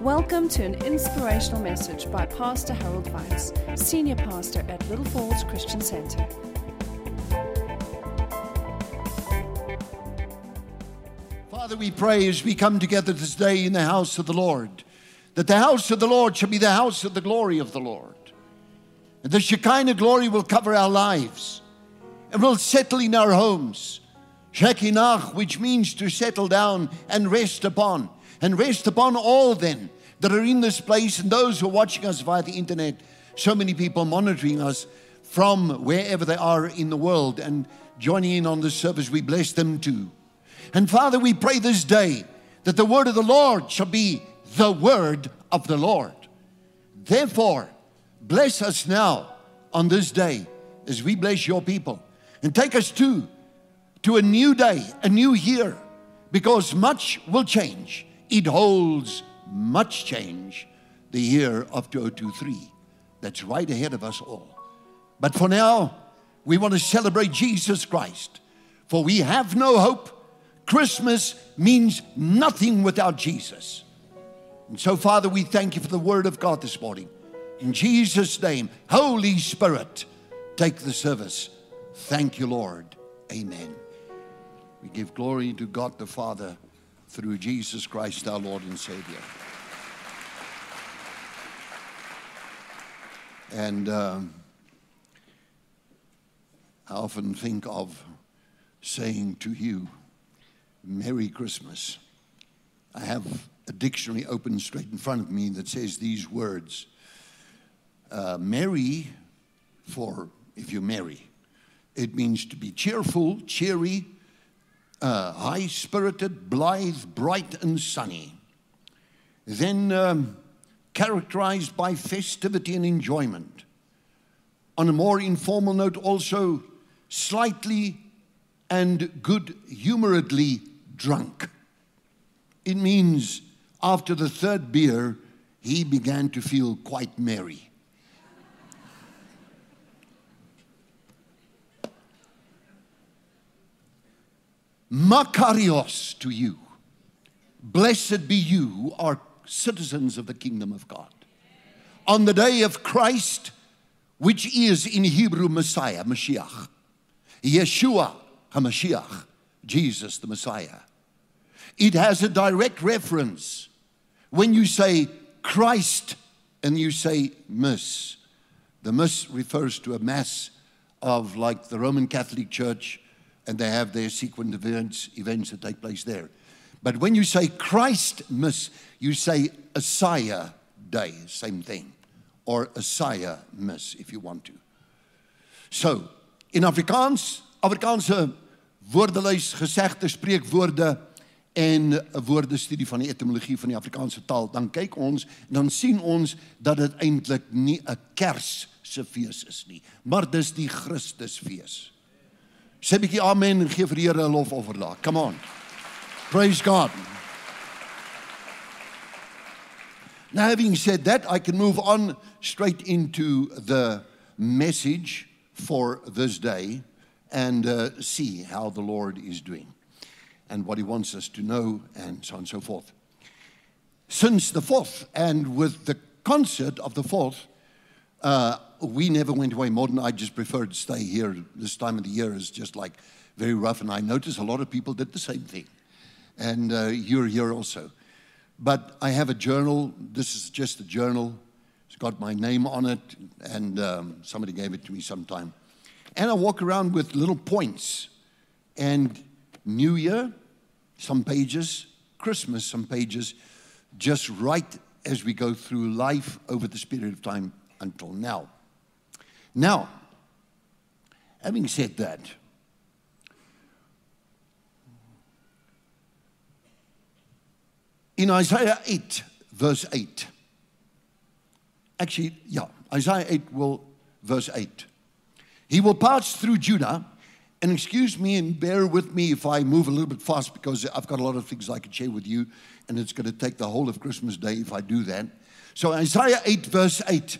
Welcome to an inspirational message by Pastor Harold Weitz, Senior Pastor at Little Falls Christian Center. Father, we pray as we come together this day in the house of the Lord, that the house of the Lord shall be the house of the glory of the Lord. And the Shekinah glory will cover our lives and will settle in our homes. Shekinah, which means to settle down and rest upon, and rest upon all then that are in this place and those who are watching us via the internet. So many people monitoring us from wherever they are in the world and joining in on this service. We bless them too. And Father, we pray this day that the word of the Lord shall be the word of the Lord. Therefore, bless us now on this day as we bless your people and take us to to a new day, a new year because much will change. It holds much change the year of 2023 that's right ahead of us all. But for now, we want to celebrate Jesus Christ. For we have no hope. Christmas means nothing without Jesus. And so, Father, we thank you for the word of God this morning. In Jesus' name, Holy Spirit, take the service. Thank you, Lord. Amen. We give glory to God the Father through Jesus Christ, our Lord and Savior. And um, I often think of saying to you, Merry Christmas. I have a dictionary open straight in front of me that says these words uh, Merry, for if you marry, it means to be cheerful, cheery, uh, high spirited, blithe, bright, and sunny. Then um, characterized by festivity and enjoyment. On a more informal note, also slightly and good humoredly drunk. It means after the third beer, he began to feel quite merry. Makarios to you. Blessed be you are citizens of the kingdom of God. On the day of Christ, which is in Hebrew Messiah, Mashiach, Yeshua HaMashiach, Jesus the Messiah. It has a direct reference when you say Christ and you say Miss. The Miss refers to a mass of like the Roman Catholic Church and they have their sequent events, events that take place there. But when you say Christ Miss, you say Asaya Day, same thing, or Asaya Miss if you want to. So, in Afrikaans, Afrikaanse woordelys, gesegde, spreekwoorde en 'n woordestudie van die etimologie van die Afrikaanse taal, dan kyk ons en dan sien ons dat dit eintlik nie 'n Kers se fees is nie, maar dis die Christusfees. Sê bietjie amen en gee vir die Here 'n lofoffer daar. Come on. Praise God. Now, having said that, I can move on straight into the message for this day and uh, see how the Lord is doing and what He wants us to know, and so on and so forth. Since the fourth, and with the concert of the fourth, uh, we never went away. Modern, I just preferred to stay here. This time of the year is just like very rough, and I noticed a lot of people did the same thing. And uh, you're here also. But I have a journal. This is just a journal. It's got my name on it, and um, somebody gave it to me sometime. And I walk around with little points. And New Year, some pages, Christmas, some pages, just right as we go through life over this period of time until now. Now, having said that, in Isaiah 8, verse 8, actually, yeah, Isaiah 8 will, verse 8. He will pass through Judah, and excuse me and bear with me if I move a little bit fast because I've got a lot of things I could share with you, and it's going to take the whole of Christmas Day if I do that. So, Isaiah 8, verse 8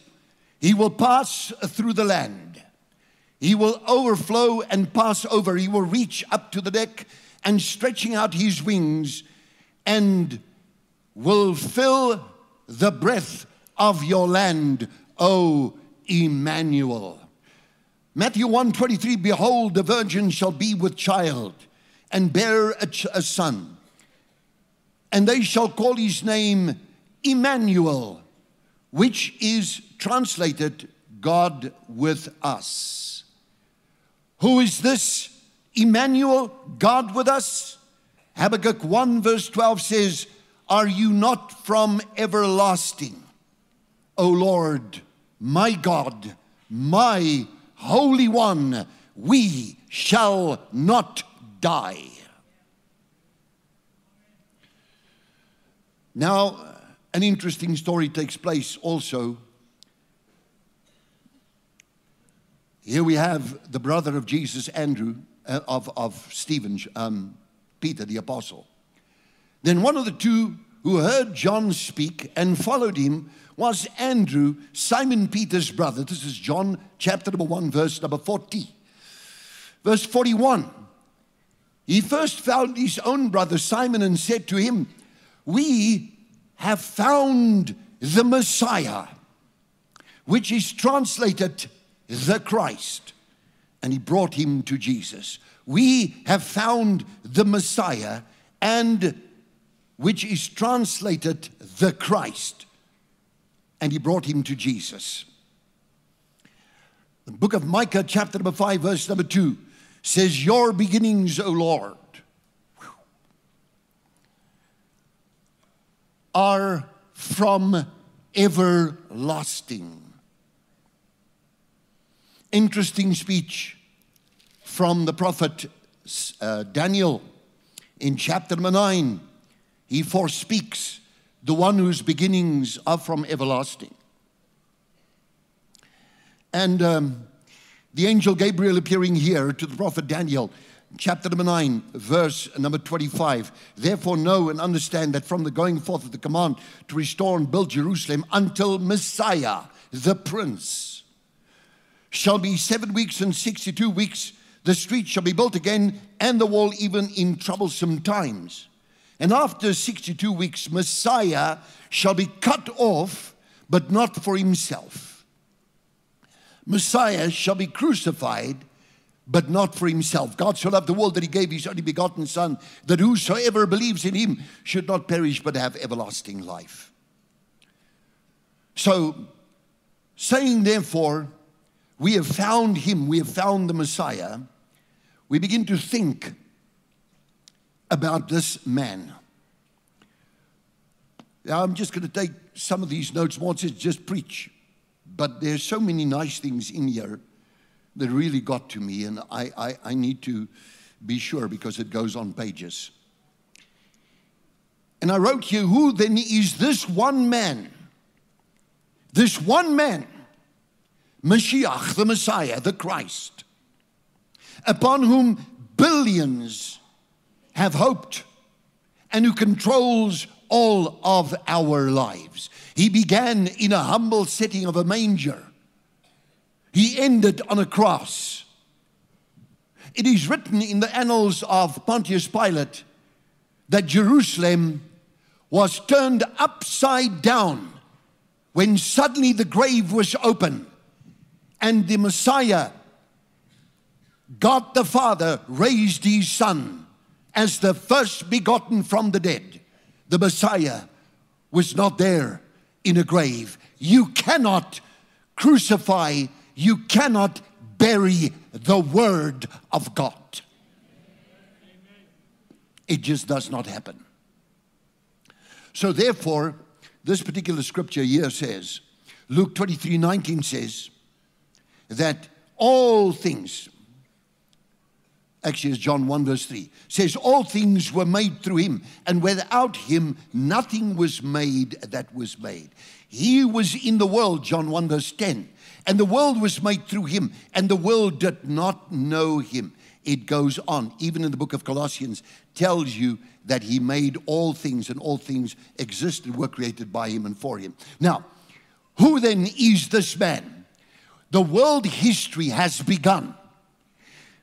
He will pass through the land, He will overflow and pass over, He will reach up to the deck and stretching out His wings and will fill the breath of your land, O Emmanuel. Matthew 1:23 Behold the virgin shall be with child and bear a, ch- a son and they shall call his name Emmanuel which is translated God with us. Who is this Emmanuel, God with us? Habakkuk 1 verse 12 says, Are you not from everlasting, O Lord, my God, my Holy One? We shall not die. Now, an interesting story takes place also. Here we have the brother of Jesus, Andrew, uh, of, of Stephen, um, Peter the apostle. Then one of the two who heard John speak and followed him was Andrew, Simon Peter's brother. This is John chapter number 1, verse number 40. Verse 41. He first found his own brother Simon and said to him, We have found the Messiah, which is translated the Christ. And he brought him to Jesus. We have found the Messiah, and which is translated the Christ. And he brought him to Jesus. The book of Micah, chapter number 5, verse number 2 says, Your beginnings, O Lord, are from everlasting. Interesting speech from the prophet uh, Daniel in chapter number 9. He forespeaks the one whose beginnings are from everlasting. And um, the angel Gabriel appearing here to the prophet Daniel chapter number 9, verse number 25. Therefore, know and understand that from the going forth of the command to restore and build Jerusalem until Messiah, the Prince, shall be seven weeks and 62 weeks, the street shall be built again, and the wall even in troublesome times. And after 62 weeks, Messiah shall be cut off, but not for himself. Messiah shall be crucified but not for himself. God so loved the world that he gave his only begotten Son, that whosoever believes in him should not perish but have everlasting life. So, saying therefore, we have found him, we have found the Messiah, we begin to think about this man. Now, I'm just going to take some of these notes. Once it's just preach, but there's so many nice things in here that really got to me, and I, I, I need to be sure because it goes on pages. And I wrote here, Who then is this one man? This one man, Mashiach, the Messiah, the Christ, upon whom billions have hoped and who controls all of our lives. He began in a humble setting of a manger he ended on a cross. It is written in the annals of Pontius Pilate that Jerusalem was turned upside down when suddenly the grave was open and the Messiah, God the Father, raised his Son as the first begotten from the dead. The Messiah was not there in a grave. You cannot crucify you cannot bury the Word of God. It just does not happen. So, therefore, this particular scripture here says, Luke 23 19 says, that all things, actually, it's John 1 verse 3, says, All things were made through him, and without him, nothing was made that was made. He was in the world, John 1 verse 10 and the world was made through him, and the world did not know him. It goes on, even in the book of Colossians, tells you that he made all things, and all things existed, were created by him and for him. Now, who then is this man? The world history has begun.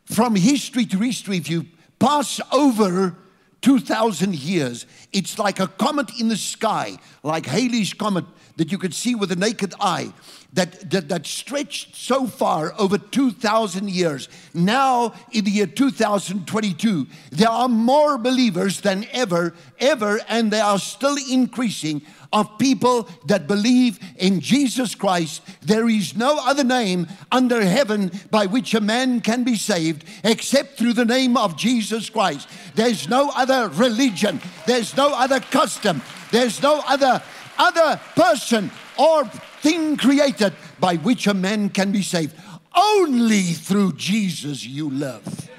From history to history, if you pass over 2,000 years. It's like a comet in the sky, like Halley's comet that you could see with the naked eye that, that, that stretched so far over 2,000 years. Now, in the year 2022, there are more believers than ever, ever, and they are still increasing of people that believe in Jesus Christ. There is no other name under heaven by which a man can be saved except through the name of Jesus Christ. There's no other religion, there's no other custom, there's no other other person or thing created by which a man can be saved. Only through Jesus you live.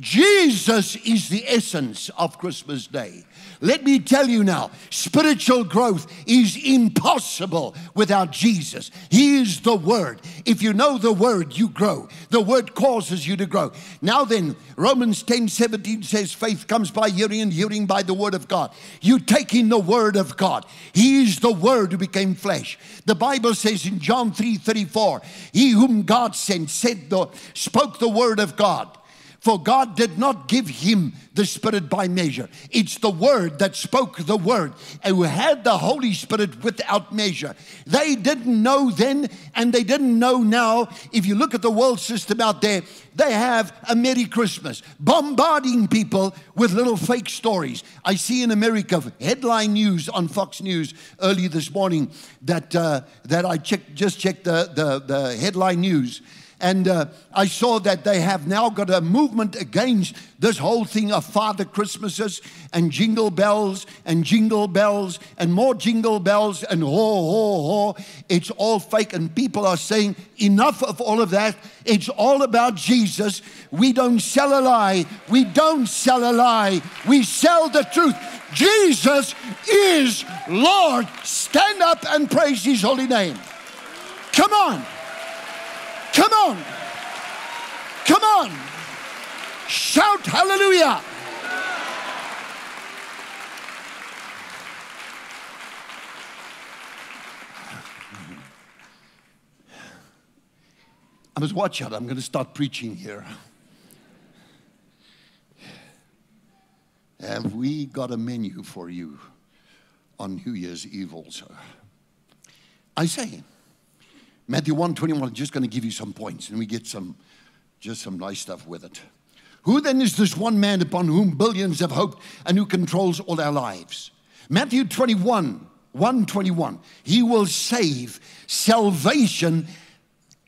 Jesus is the essence of Christmas Day. Let me tell you now, spiritual growth is impossible without Jesus. He is the Word. If you know the Word, you grow. The Word causes you to grow. Now then, Romans 10 17 says, faith comes by hearing and hearing by the Word of God. You take in the Word of God. He is the Word who became flesh. The Bible says in John 3 34, He whom God sent said the, spoke the Word of God. For God did not give him the Spirit by measure. It's the Word that spoke the Word, and who had the Holy Spirit without measure. They didn't know then, and they didn't know now. If you look at the world system out there, they have a Merry Christmas, bombarding people with little fake stories. I see in America headline news on Fox News early this morning that uh, that I checked, just checked the, the, the headline news and uh, I saw that they have now got a movement against this whole thing of Father Christmases and jingle bells and jingle bells and more jingle bells and ho, ho, ho. It's all fake. And people are saying, enough of all of that. It's all about Jesus. We don't sell a lie. We don't sell a lie. We sell the truth. Jesus is Lord. Stand up and praise his holy name. Come on. Come on. Come on. Shout hallelujah. I must watch out. I'm going to start preaching here. Have we got a menu for you on New Year's Eve also? I say, Matthew 1 21, I'm just going to give you some points and we get some, just some nice stuff with it. Who then is this one man upon whom billions have hoped and who controls all our lives? Matthew 21, 121, he will save. Salvation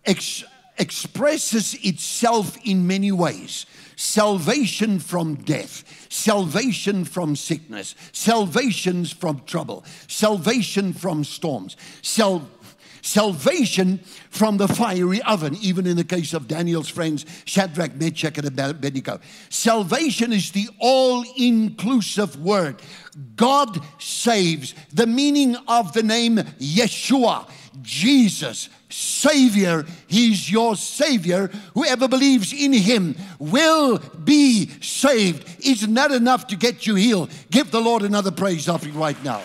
ex- expresses itself in many ways salvation from death, salvation from sickness, salvation from trouble, salvation from storms, salvation salvation from the fiery oven, even in the case of Daniel's friends, Shadrach, Meshach, and Abednego. Salvation is the all inclusive word. God saves. The meaning of the name Yeshua, Jesus, Savior, He's your Savior. Whoever believes in Him will be saved. Isn't that enough to get you healed? Give the Lord another praise offering right now.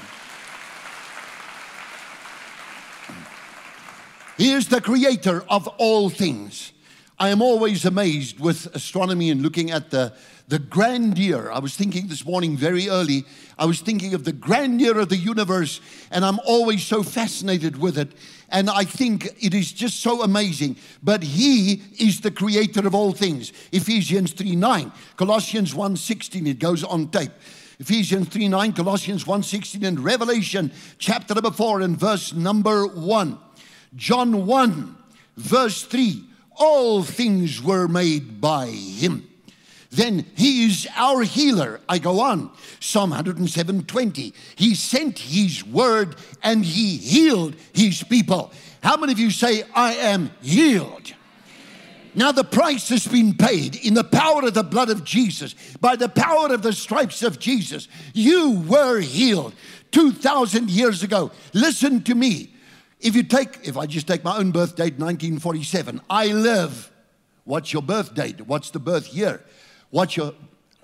He is the creator of all things. I am always amazed with astronomy and looking at the, the grandeur. I was thinking this morning very early, I was thinking of the grandeur of the universe, and I'm always so fascinated with it. And I think it is just so amazing. But He is the creator of all things. Ephesians 3 9, Colossians 1 16, it goes on tape. Ephesians 3 9, Colossians 1 16, and Revelation chapter number 4 and verse number 1. John 1, verse 3 all things were made by him. Then he is our healer. I go on. Psalm 107 20. He sent his word and he healed his people. How many of you say, I am healed? Now, the price has been paid in the power of the blood of Jesus, by the power of the stripes of Jesus. You were healed 2,000 years ago. Listen to me. If you take, if I just take my own birth date, 1947, I live. What's your birth date? What's the birth year? What's your,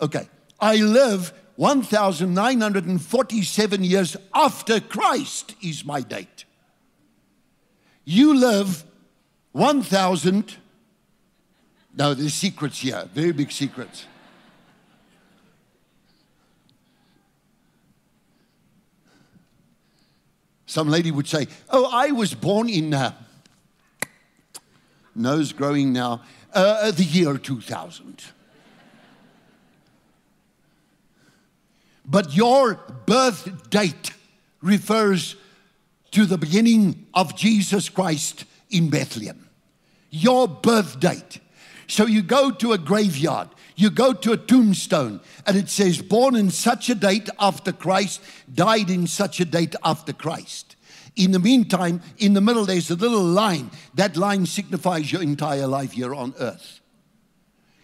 okay. I live 1,947 years after Christ is my date. You live 1,000, no, there's secrets here, very big secrets. Some lady would say, Oh, I was born in, uh, nose growing now, uh, the year 2000. But your birth date refers to the beginning of Jesus Christ in Bethlehem. Your birth date. So you go to a graveyard, you go to a tombstone, and it says, born in such a date after Christ, died in such a date after Christ. In the meantime, in the middle, there's a little line. That line signifies your entire life here on earth.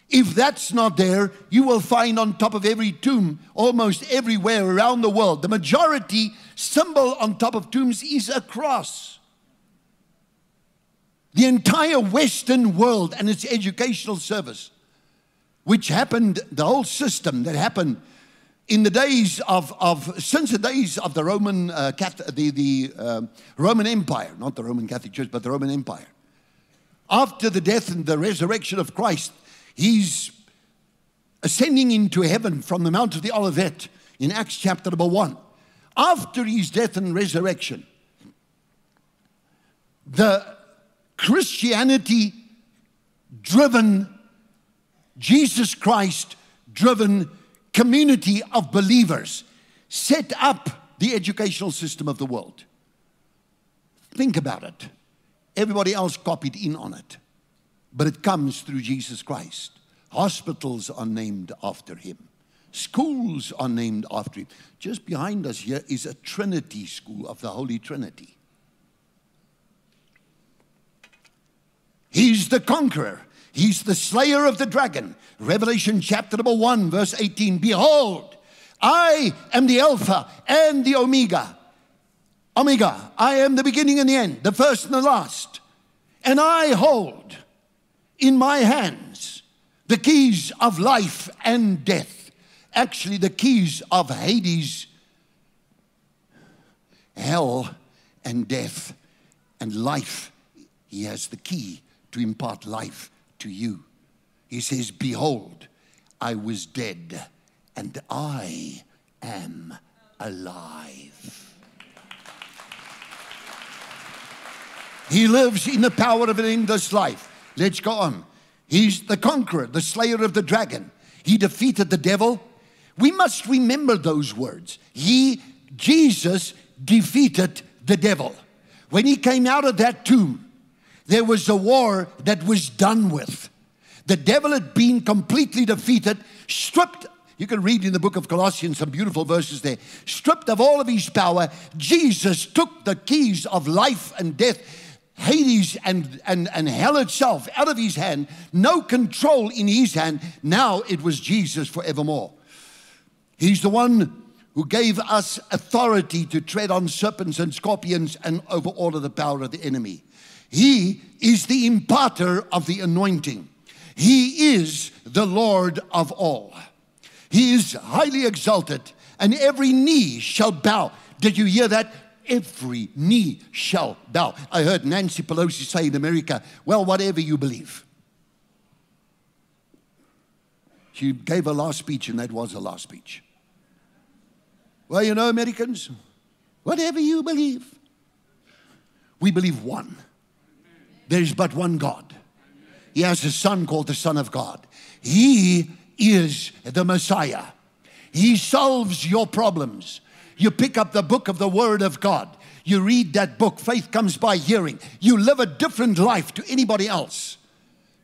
If that's not there, you will find on top of every tomb, almost everywhere around the world, the majority symbol on top of tombs is a cross. The entire Western world and its educational service, which happened, the whole system that happened in the days of, of since the days of the Roman uh, Catholic, the, the uh, Roman Empire, not the Roman Catholic Church, but the Roman Empire. After the death and the resurrection of Christ, He's ascending into heaven from the Mount of the Olivet in Acts chapter number one. After his death and resurrection, the Christianity driven, Jesus Christ driven community of believers set up the educational system of the world. Think about it. Everybody else copied in on it but it comes through Jesus Christ. Hospitals are named after him. Schools are named after him. Just behind us here is a Trinity school of the Holy Trinity. He's the conqueror. He's the slayer of the dragon. Revelation chapter number 1, verse 18. Behold, I am the Alpha and the Omega. Omega, I am the beginning and the end, the first and the last. And I hold in my hands the keys of life and death. Actually, the keys of Hades, hell, and death, and life. He has the key to impart life to you. He says, Behold, I was dead, and I am alive. He lives in the power of an endless life. Let's go on. He's the conqueror, the slayer of the dragon. He defeated the devil. We must remember those words. He, Jesus, defeated the devil. When he came out of that tomb, there was a war that was done with. The devil had been completely defeated, stripped. You can read in the book of Colossians some beautiful verses there. Stripped of all of his power, Jesus took the keys of life and death Hades and, and, and hell itself out of his hand, no control in his hand. Now it was Jesus forevermore. He's the one who gave us authority to tread on serpents and scorpions and over all of the power of the enemy. He is the imparter of the anointing. He is the Lord of all. He is highly exalted, and every knee shall bow. Did you hear that? every knee shall bow. I heard Nancy Pelosi say in America, well, whatever you believe. She gave a last speech, and that was a last speech. Well, you know, Americans, whatever you believe, we believe one. There is but one God. He has a son called the Son of God. He is the Messiah. He solves your problems. You pick up the book of the Word of God. You read that book. Faith comes by hearing. You live a different life to anybody else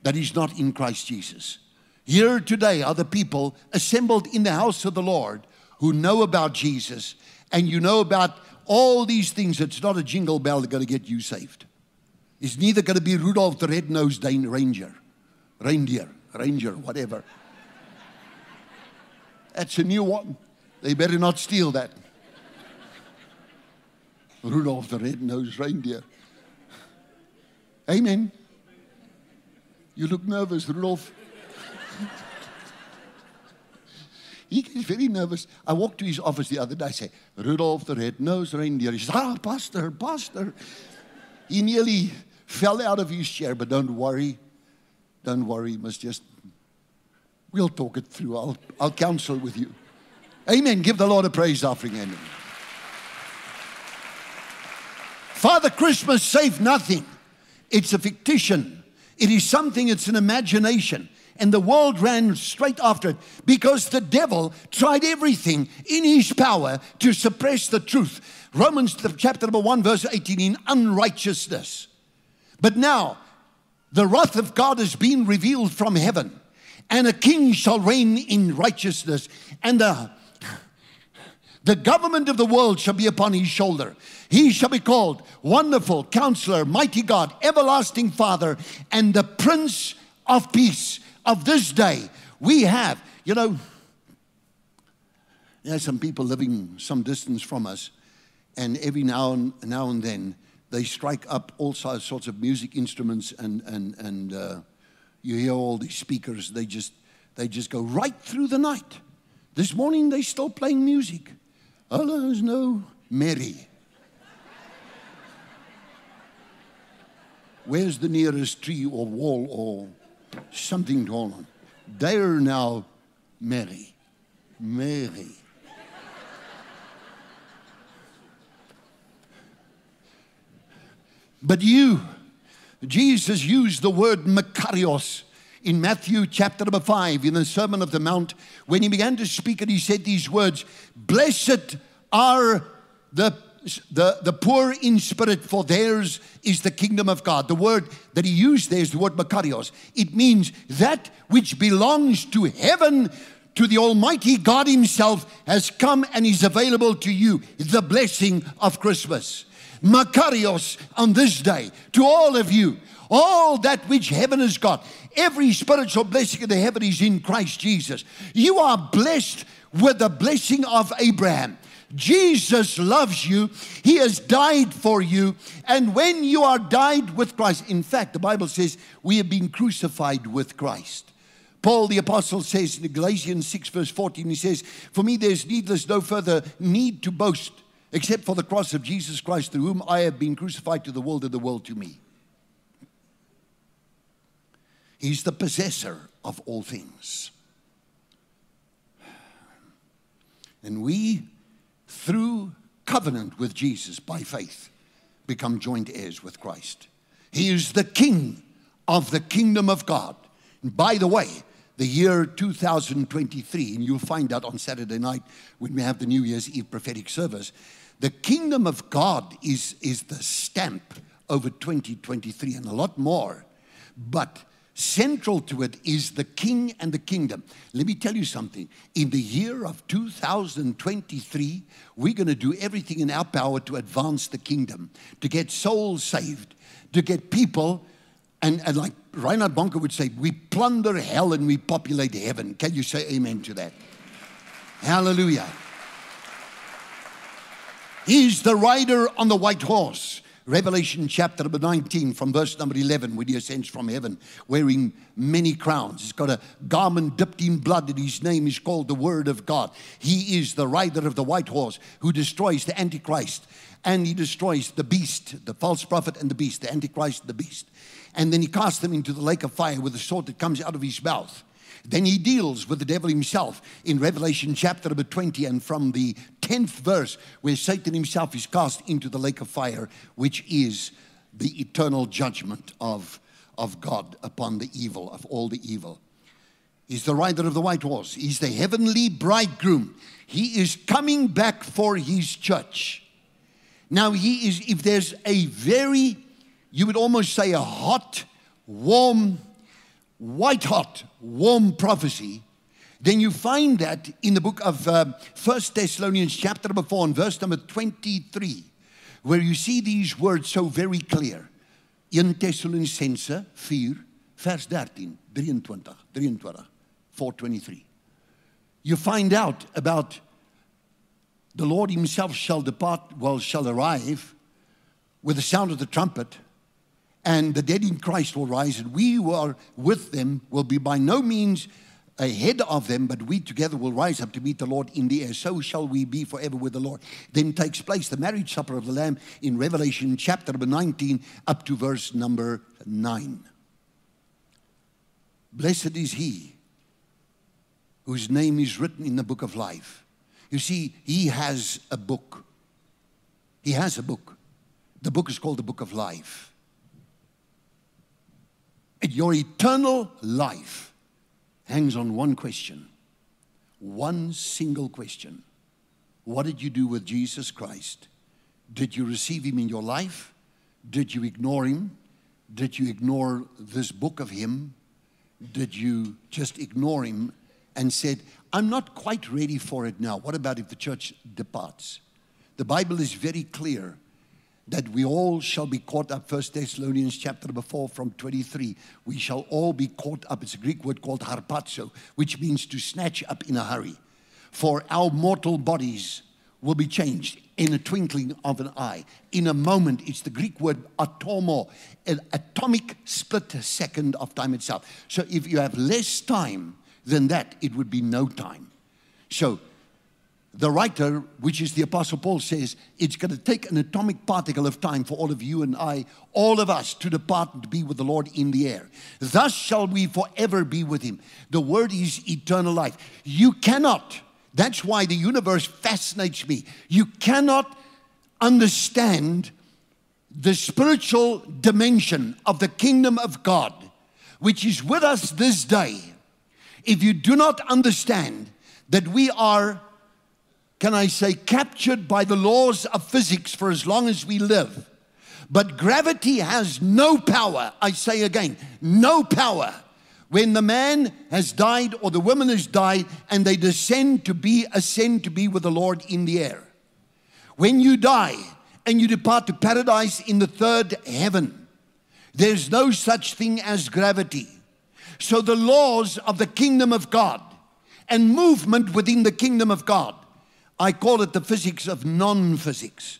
that is not in Christ Jesus. Here today are the people assembled in the house of the Lord who know about Jesus and you know about all these things. It's not a jingle bell that's going to get you saved. It's neither going to be Rudolph the Red-Nosed Ranger, reindeer, ranger, whatever. That's a new one. They better not steal that. Rudolph the red-nosed reindeer. Amen. You look nervous, Rudolph. he gets very nervous. I walked to his office the other day. I say, Rudolph the red-nosed reindeer. He says, ah, pastor, pastor. He nearly fell out of his chair, but don't worry. Don't worry. You must just, we'll talk it through. I'll, I'll counsel with you. Amen. Give the Lord a praise offering. Amen. Father Christmas saved nothing. It's a fictitious. It is something, it's an imagination. And the world ran straight after it because the devil tried everything in his power to suppress the truth. Romans chapter number 1, verse 18 in unrighteousness. But now, the wrath of God has been revealed from heaven, and a king shall reign in righteousness, and the, the government of the world shall be upon his shoulder. He shall be called Wonderful Counselor, Mighty God, Everlasting Father, and the Prince of Peace. Of this day, we have, you know, there are some people living some distance from us, and every now and, now and then they strike up all sorts of music instruments, and, and, and uh, you hear all these speakers, they just, they just go right through the night. This morning, they still playing music. Allah's no Mary. Where's the nearest tree or wall or something to hold on? They're now Mary. Mary. But you, Jesus used the word Makarios in Matthew chapter number five in the Sermon of the Mount. When he began to speak and he said these words Blessed are the the, the poor in spirit, for theirs is the kingdom of God. The word that he used there is the word makarios. It means that which belongs to heaven, to the Almighty God Himself, has come and is available to you. The blessing of Christmas. Makarios on this day to all of you. All that which heaven has got, every spiritual blessing in the heaven is in Christ Jesus. You are blessed with the blessing of Abraham. Jesus loves you. He has died for you. And when you are died with Christ, in fact, the Bible says we have been crucified with Christ. Paul the apostle says in Galatians 6, verse 14, he says, For me there's needless no further need to boast except for the cross of Jesus Christ, through whom I have been crucified to the world and the world to me. He's the possessor of all things. And we through covenant with Jesus by faith, become joint heirs with Christ. He is the king of the kingdom of God. And by the way, the year 2023, and you'll find out on Saturday night when we have the New Year's Eve prophetic service, the kingdom of God is, is the stamp over 2023 and a lot more. But Central to it is the king and the kingdom. Let me tell you something. In the year of 2023, we're going to do everything in our power to advance the kingdom, to get souls saved, to get people, and, and like Reinhard Bonnke would say, we plunder hell and we populate heaven. Can you say amen to that? Hallelujah. He's the rider on the white horse. Revelation chapter number 19 from verse number 11 when he ascends from heaven wearing many crowns. He's got a garment dipped in blood and his name is called the Word of God. He is the rider of the white horse who destroys the Antichrist and he destroys the beast, the false prophet and the beast, the Antichrist, the beast. And then he casts them into the lake of fire with a sword that comes out of his mouth. Then he deals with the devil himself in Revelation chapter number 20 and from the 10th verse, where Satan himself is cast into the lake of fire, which is the eternal judgment of, of God upon the evil, of all the evil. He's the rider of the white horse, he's the heavenly bridegroom. He is coming back for his church. Now, he is, if there's a very, you would almost say a hot, warm, white hot, warm prophecy, then you find that in the book of uh, 1 Thessalonians, chapter number 4, and verse number 23, where you see these words so very clear. In Thessalonicense 4, vers 13, 23, 23, 423. You find out about the Lord himself shall depart, well, shall arrive with the sound of the trumpet and the dead in Christ will rise, and we who are with them will be by no means ahead of them, but we together will rise up to meet the Lord in the air. So shall we be forever with the Lord. Then takes place the marriage supper of the Lamb in Revelation chapter number 19 up to verse number 9. Blessed is he whose name is written in the book of life. You see, he has a book. He has a book. The book is called the Book of Life. Your eternal life hangs on one question, one single question. What did you do with Jesus Christ? Did you receive him in your life? Did you ignore him? Did you ignore this book of him? Did you just ignore him and said, I'm not quite ready for it now? What about if the church departs? The Bible is very clear that we all shall be caught up. First Thessalonians chapter number 4 from 23. We shall all be caught up. It's a Greek word called harpazo, which means to snatch up in a hurry. For our mortal bodies will be changed in a twinkling of an eye. In a moment, it's the Greek word atomo, an atomic split second of time itself. So if you have less time than that, it would be no time. So the writer, which is the Apostle Paul, says it's going to take an atomic particle of time for all of you and I, all of us, to depart and to be with the Lord in the air. Thus shall we forever be with Him. The word is eternal life. You cannot, that's why the universe fascinates me. You cannot understand the spiritual dimension of the kingdom of God, which is with us this day, if you do not understand that we are can I say, captured by the laws of physics for as long as we live. But gravity has no power. I say again, no power. When the man has died or the woman has died and they descend to be, ascend to be with the Lord in the air. When you die and you depart to paradise in the third heaven, there's no such thing as gravity. So the laws of the kingdom of God and movement within the kingdom of God I call it the physics of non physics,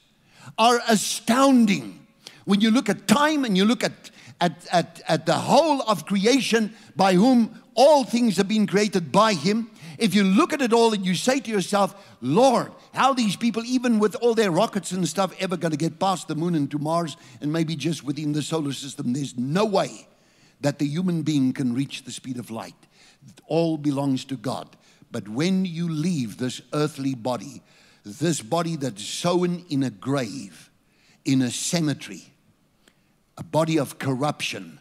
are astounding. When you look at time and you look at, at, at, at the whole of creation by whom all things have been created by Him, if you look at it all and you say to yourself, Lord, how these people, even with all their rockets and stuff, ever going to get past the moon and to Mars and maybe just within the solar system? There's no way that the human being can reach the speed of light. It all belongs to God. But when you leave this earthly body, this body that's sown in a grave, in a cemetery, a body of corruption,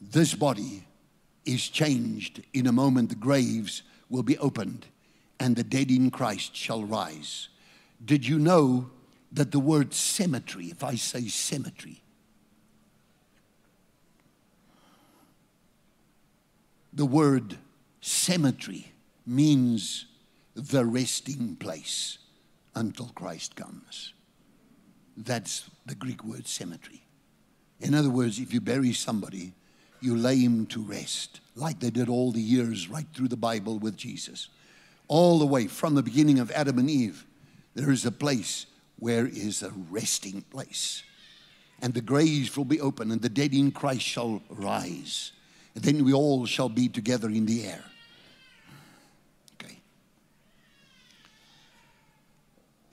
this body is changed in a moment. The graves will be opened and the dead in Christ shall rise. Did you know that the word cemetery, if I say cemetery, the word cemetery means the resting place until Christ comes. That's the Greek word cemetery. In other words, if you bury somebody, you lay him to rest, like they did all the years right through the Bible with Jesus. All the way from the beginning of Adam and Eve, there is a place where is a resting place. And the graves will be open, and the dead in Christ shall rise. And then we all shall be together in the air.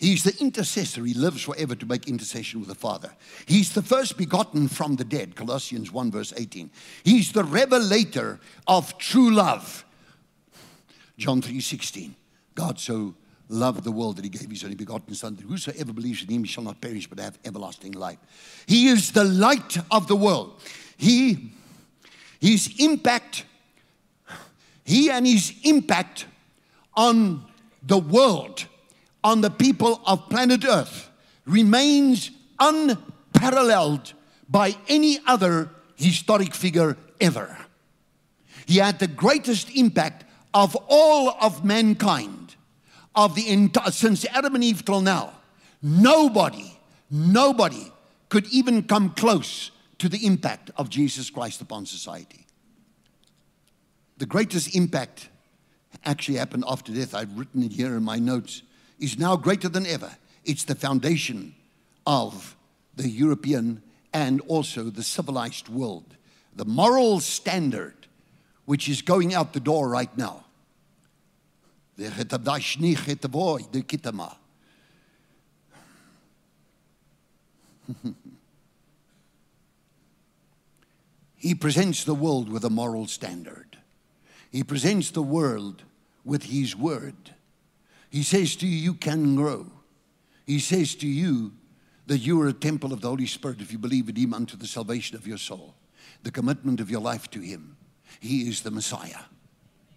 He's the intercessor. He lives forever to make intercession with the Father. He's the first begotten from the dead, Colossians 1, verse 18. He's the revelator of true love, John 3, 16. God so loved the world that he gave his only begotten Son, that whosoever believes in him shall not perish but have everlasting life. He is the light of the world. He, his impact, he and his impact on the world on the people of planet Earth remains unparalleled by any other historic figure ever. He had the greatest impact of all of mankind, of the since Adam and Eve till now. Nobody, nobody could even come close to the impact of Jesus Christ upon society. The greatest impact actually happened after death. I've written it here in my notes is now greater than ever. It's the foundation of the European and also the civilized world. The moral standard, which is going out the door right now. he presents the world with a moral standard. He presents the world with his word. He says to you, you can grow. He says to you that you are a temple of the Holy Spirit if you believe in Him unto the salvation of your soul, the commitment of your life to Him. He is the Messiah.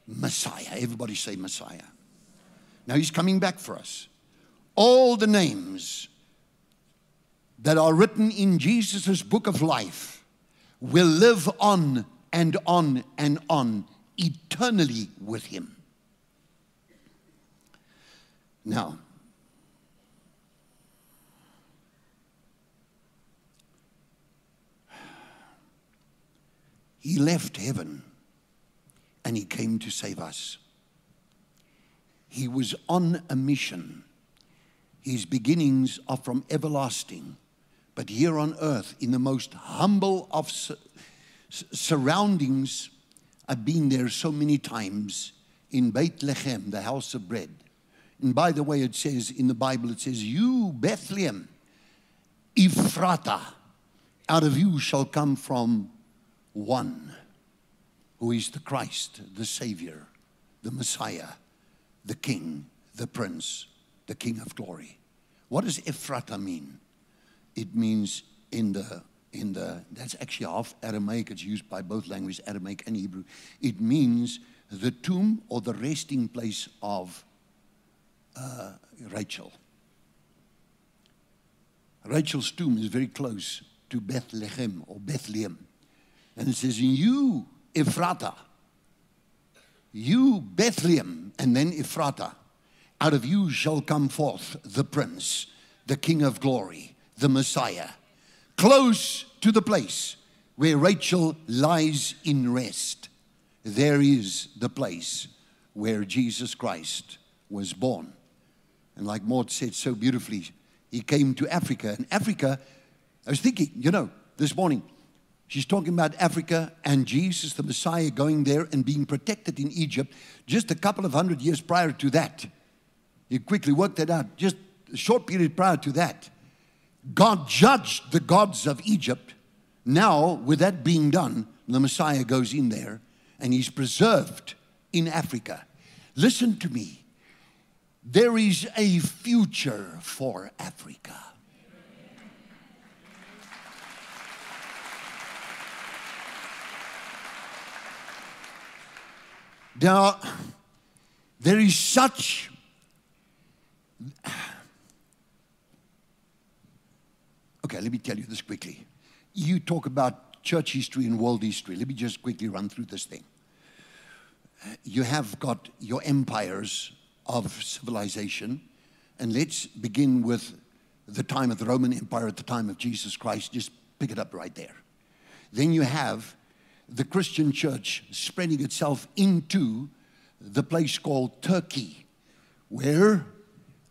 Messiah. Everybody say Messiah. Now He's coming back for us. All the names that are written in Jesus' book of life will live on and on and on eternally with Him. Now, He left heaven and he came to save us. He was on a mission. His beginnings are from everlasting, but here on earth, in the most humble of su- surroundings, I've been there so many times in Bethlehem, the house of bread. And by the way, it says in the Bible, it says, You, Bethlehem, Ephrata, out of you shall come from one who is the Christ, the Savior, the Messiah, the King, the Prince, the King of glory. What does Ephrata mean? It means in the in the that's actually half Aramaic, it's used by both languages, Aramaic and Hebrew. It means the tomb or the resting place of uh, Rachel. Rachel's tomb is very close to Bethlehem or Bethlehem. And it says, you, Ephrata, you, Bethlehem, and then Ephrata, out of you shall come forth the prince, the king of glory, the Messiah, close to the place where Rachel lies in rest. There is the place where Jesus Christ was born. And like Maud said so beautifully, he came to Africa. And Africa, I was thinking, you know, this morning, She's talking about Africa and Jesus, the Messiah, going there and being protected in Egypt just a couple of hundred years prior to that. You quickly work that out. Just a short period prior to that. God judged the gods of Egypt. Now, with that being done, the Messiah goes in there and he's preserved in Africa. Listen to me. There is a future for Africa. Now, there is such okay let me tell you this quickly. You talk about church history and world history. Let me just quickly run through this thing. You have got your empires of civilization and let's begin with the time of the roman empire at the time of jesus christ just pick it up right there then you have the Christian church spreading itself into the place called Turkey, where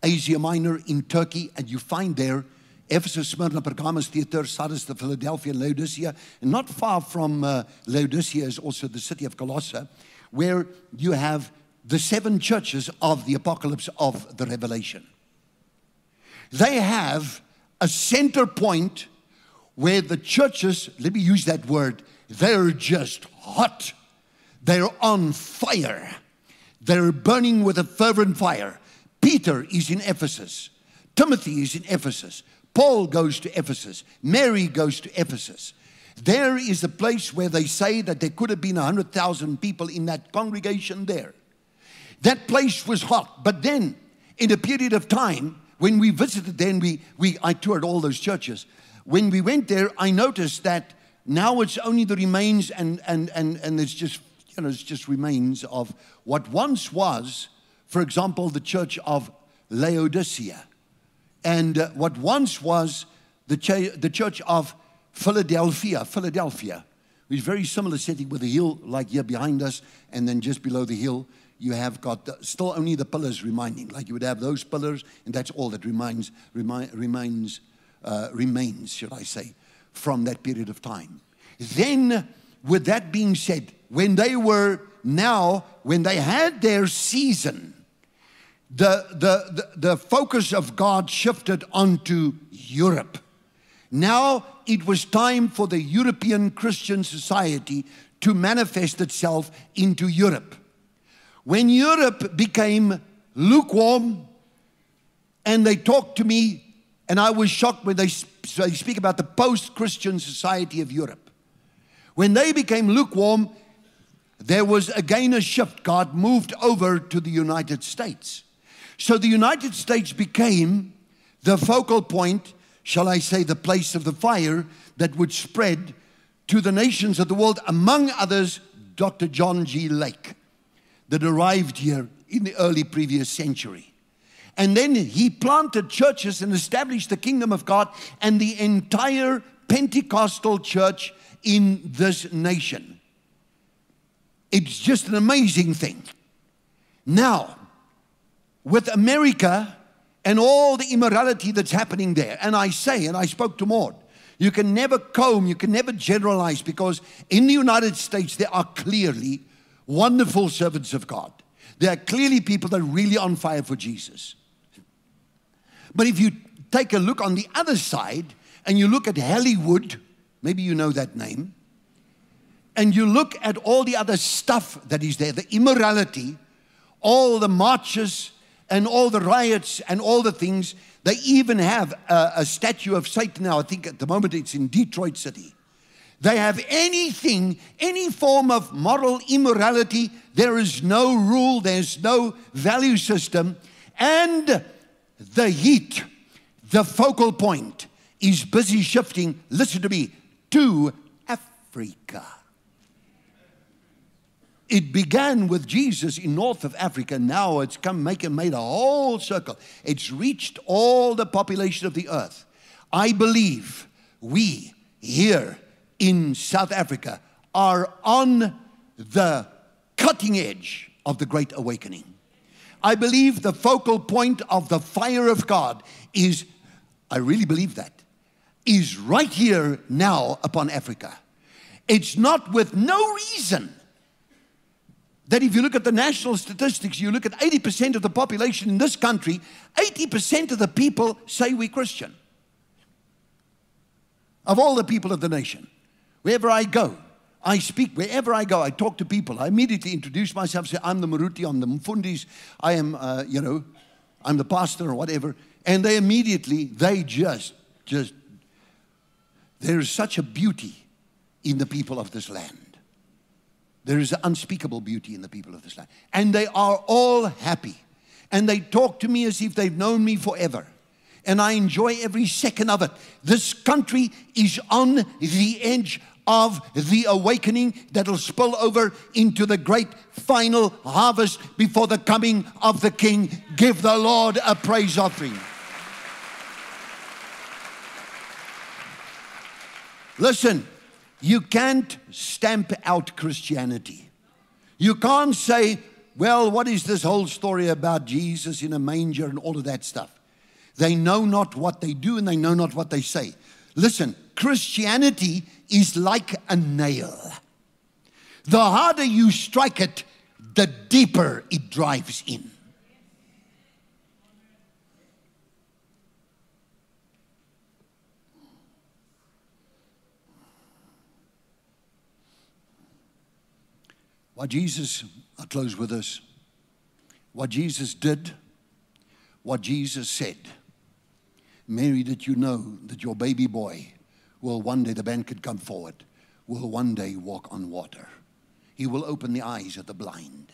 Asia Minor in Turkey, and you find there Ephesus, Smyrna, Pergamos, Thyatira, Sardis, the Philadelphia, and Laodicea. And not far from uh, Laodicea is also the city of Colossae, where you have the seven churches of the apocalypse of the Revelation. They have a center point where the churches, let me use that word, they're just hot. They're on fire. They're burning with a fervent fire. Peter is in Ephesus. Timothy is in Ephesus. Paul goes to Ephesus. Mary goes to Ephesus. There is a place where they say that there could have been 100,000 people in that congregation there. That place was hot. But then, in a period of time, when we visited then we, we, I toured all those churches, when we went there, I noticed that now it's only the remains, and, and, and, and it's just, you know, it's just remains of what once was, for example, the church of Laodicea, and uh, what once was the, ch- the church of Philadelphia, Philadelphia, which is very similar setting with a hill like here behind us, and then just below the hill, you have got the, still only the pillars remaining. Like you would have those pillars, and that's all that remains, remi- remains, uh, remains, should I say, from that period of time. Then, with that being said, when they were now, when they had their season, the, the, the, the focus of God shifted onto Europe. Now it was time for the European Christian society to manifest itself into Europe. When Europe became lukewarm and they talked to me And I was shocked when they, they speak about the post Christian society of Europe. When they became lukewarm, there was again a shift. God moved over to the United States. So the United States became the focal point, shall I say, the place of the fire that would spread to the nations of the world, among others, Dr. John G. Lake, that arrived here in the early previous century. And then he planted churches and established the kingdom of God and the entire Pentecostal church in this nation. It's just an amazing thing. Now, with America and all the immorality that's happening there, and I say, and I spoke to Maud, you can never comb, you can never generalize because in the United States there are clearly wonderful servants of God. They are clearly people that are really on fire for Jesus. But if you take a look on the other side and you look at Hollywood, maybe you know that name, and you look at all the other stuff that is there, the immorality, all the marches and all the riots and all the things, they even have a, a statue of Satan now. I think at the moment it's in Detroit City. They have anything, any form of moral immorality. There is no rule, there's no value system. And the heat, the focal point, is busy shifting, listen to me, to Africa. It began with Jesus in north of Africa. Now it's come make made a whole circle. It's reached all the population of the earth. I believe we here in South Africa are on the cutting edge of the Great Awakening. I believe the focal point of the fire of God is, I really believe that, is right here now upon Africa. It's not with no reason that if you look at the national statistics, you look at 80% of the population in this country, 80% of the people say we're Christian. Of all the people of the nation, wherever I go, I speak wherever I go. I talk to people. I immediately introduce myself. Say I'm the Maruti. I'm the Mfundis. I am, uh, you know, I'm the pastor or whatever. And they immediately, they just, just. There is such a beauty in the people of this land. There is an unspeakable beauty in the people of this land, and they are all happy. And they talk to me as if they've known me forever and I enjoy every second of it. This country is on the edge of the awakening that'll spill over into the great final harvest before the coming of the King. Give the Lord a praise offering. Listen, you can't stamp out Christianity. You can't say, well, what is this whole story about Jesus in a manger and all of that stuff? They know not what they do and they know not what they say. Listen, Christianity is like a nail. The harder you strike it, the deeper it drives in. What Jesus, I'll close with this. What Jesus did, what Jesus said. Mary, did you know that your baby boy will one day, the band could come forward, will one day walk on water? He will open the eyes of the blind,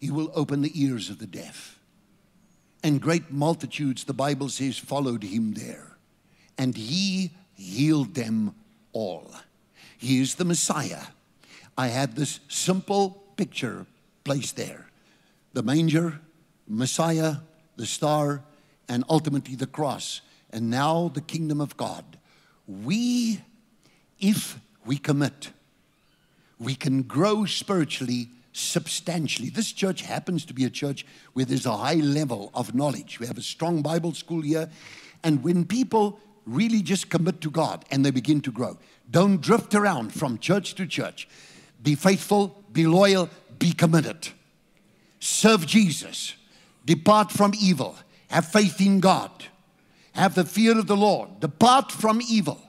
he will open the ears of the deaf. And great multitudes, the Bible says, followed him there. And he healed them all. He is the Messiah. I had this simple picture placed there the manger, Messiah, the star, and ultimately the cross, and now the kingdom of God. We, if we commit, we can grow spiritually substantially. This church happens to be a church where there's a high level of knowledge. We have a strong Bible school here. And when people really just commit to God and they begin to grow, don't drift around from church to church. Be faithful, be loyal, be committed. Serve Jesus, depart from evil have faith in God. Have the fear of the Lord. Depart from evil.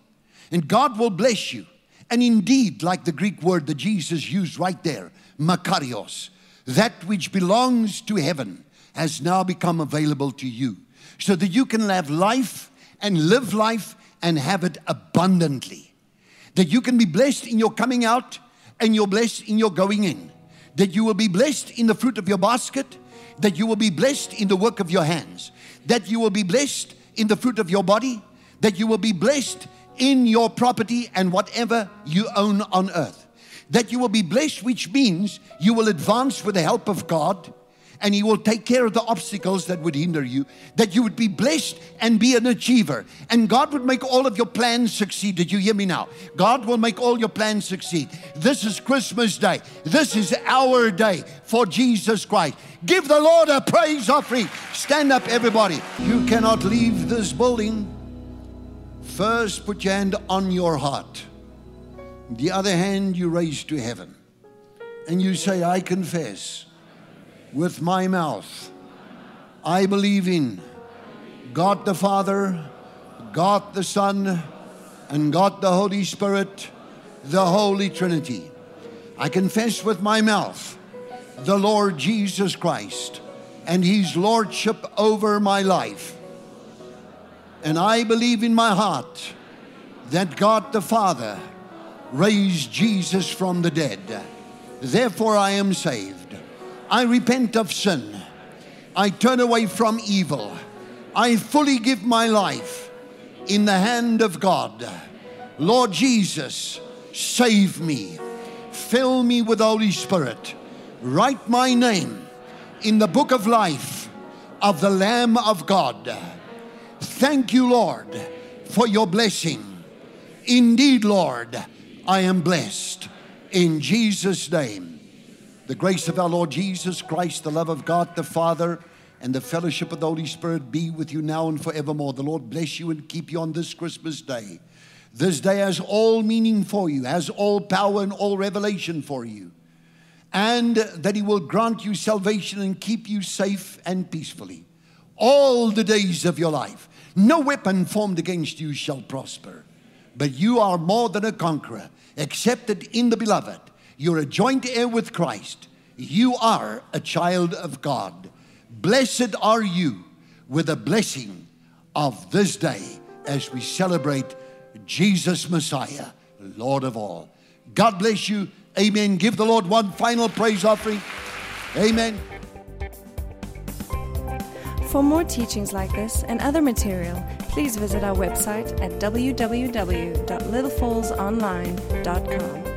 And God will bless you. And indeed, like the Greek word that Jesus used right there, makarios, that which belongs to heaven has now become available to you so that you can have life and live life and have it abundantly. That you can be blessed in your coming out and you're blessed in your going in. That you will be blessed in the fruit of your basket. That you will be blessed in the work of your hands. That you will be blessed in the fruit of your body. That you will be blessed in your property and whatever you own on earth. That you will be blessed, which means you will advance with the help of God and He will take care of the obstacles that would hinder you, that you would be blessed and be an achiever. And God would make all of your plans succeed. Did you hear me now? God will make all your plans succeed. This is Christmas Day. This is our day for Jesus Christ. Give the Lord a praise offering. Stand up, everybody. You cannot leave this building. First, put your hand on your heart. The other hand you raise to heaven. And you say, I confess with my mouth. I believe in God the Father, God the Son, and God the Holy Spirit, the Holy Trinity. I confess with my mouth the Lord Jesus Christ and His Lordship over my life. And I believe in my heart that God the Father raised Jesus from the dead. Therefore, I am saved. I repent of sin. I turn away from evil. I fully give my life in the hand of God. Lord Jesus, save me. Fill me with the Holy Spirit. Write my name in the book of life of the Lamb of God. Thank you, Lord, for your blessing. Indeed, Lord, I am blessed. In Jesus' name. The grace of our Lord Jesus Christ, the love of God the Father, and the fellowship of the Holy Spirit be with you now and forevermore. The Lord bless you and keep you on this Christmas day. This day has all meaning for you, has all power and all revelation for you. And that He will grant you salvation and keep you safe and peacefully all the days of your life. No weapon formed against you shall prosper. But you are more than a conqueror, accepted in the beloved you're a joint heir with Christ. You are a child of God. Blessed are you with the blessing of this day as we celebrate Jesus Messiah, Lord of all. God bless you. Amen. Give the Lord one final praise offering. Amen. For more teachings like this and other material, please visit our website at www.littlefallsonline.com.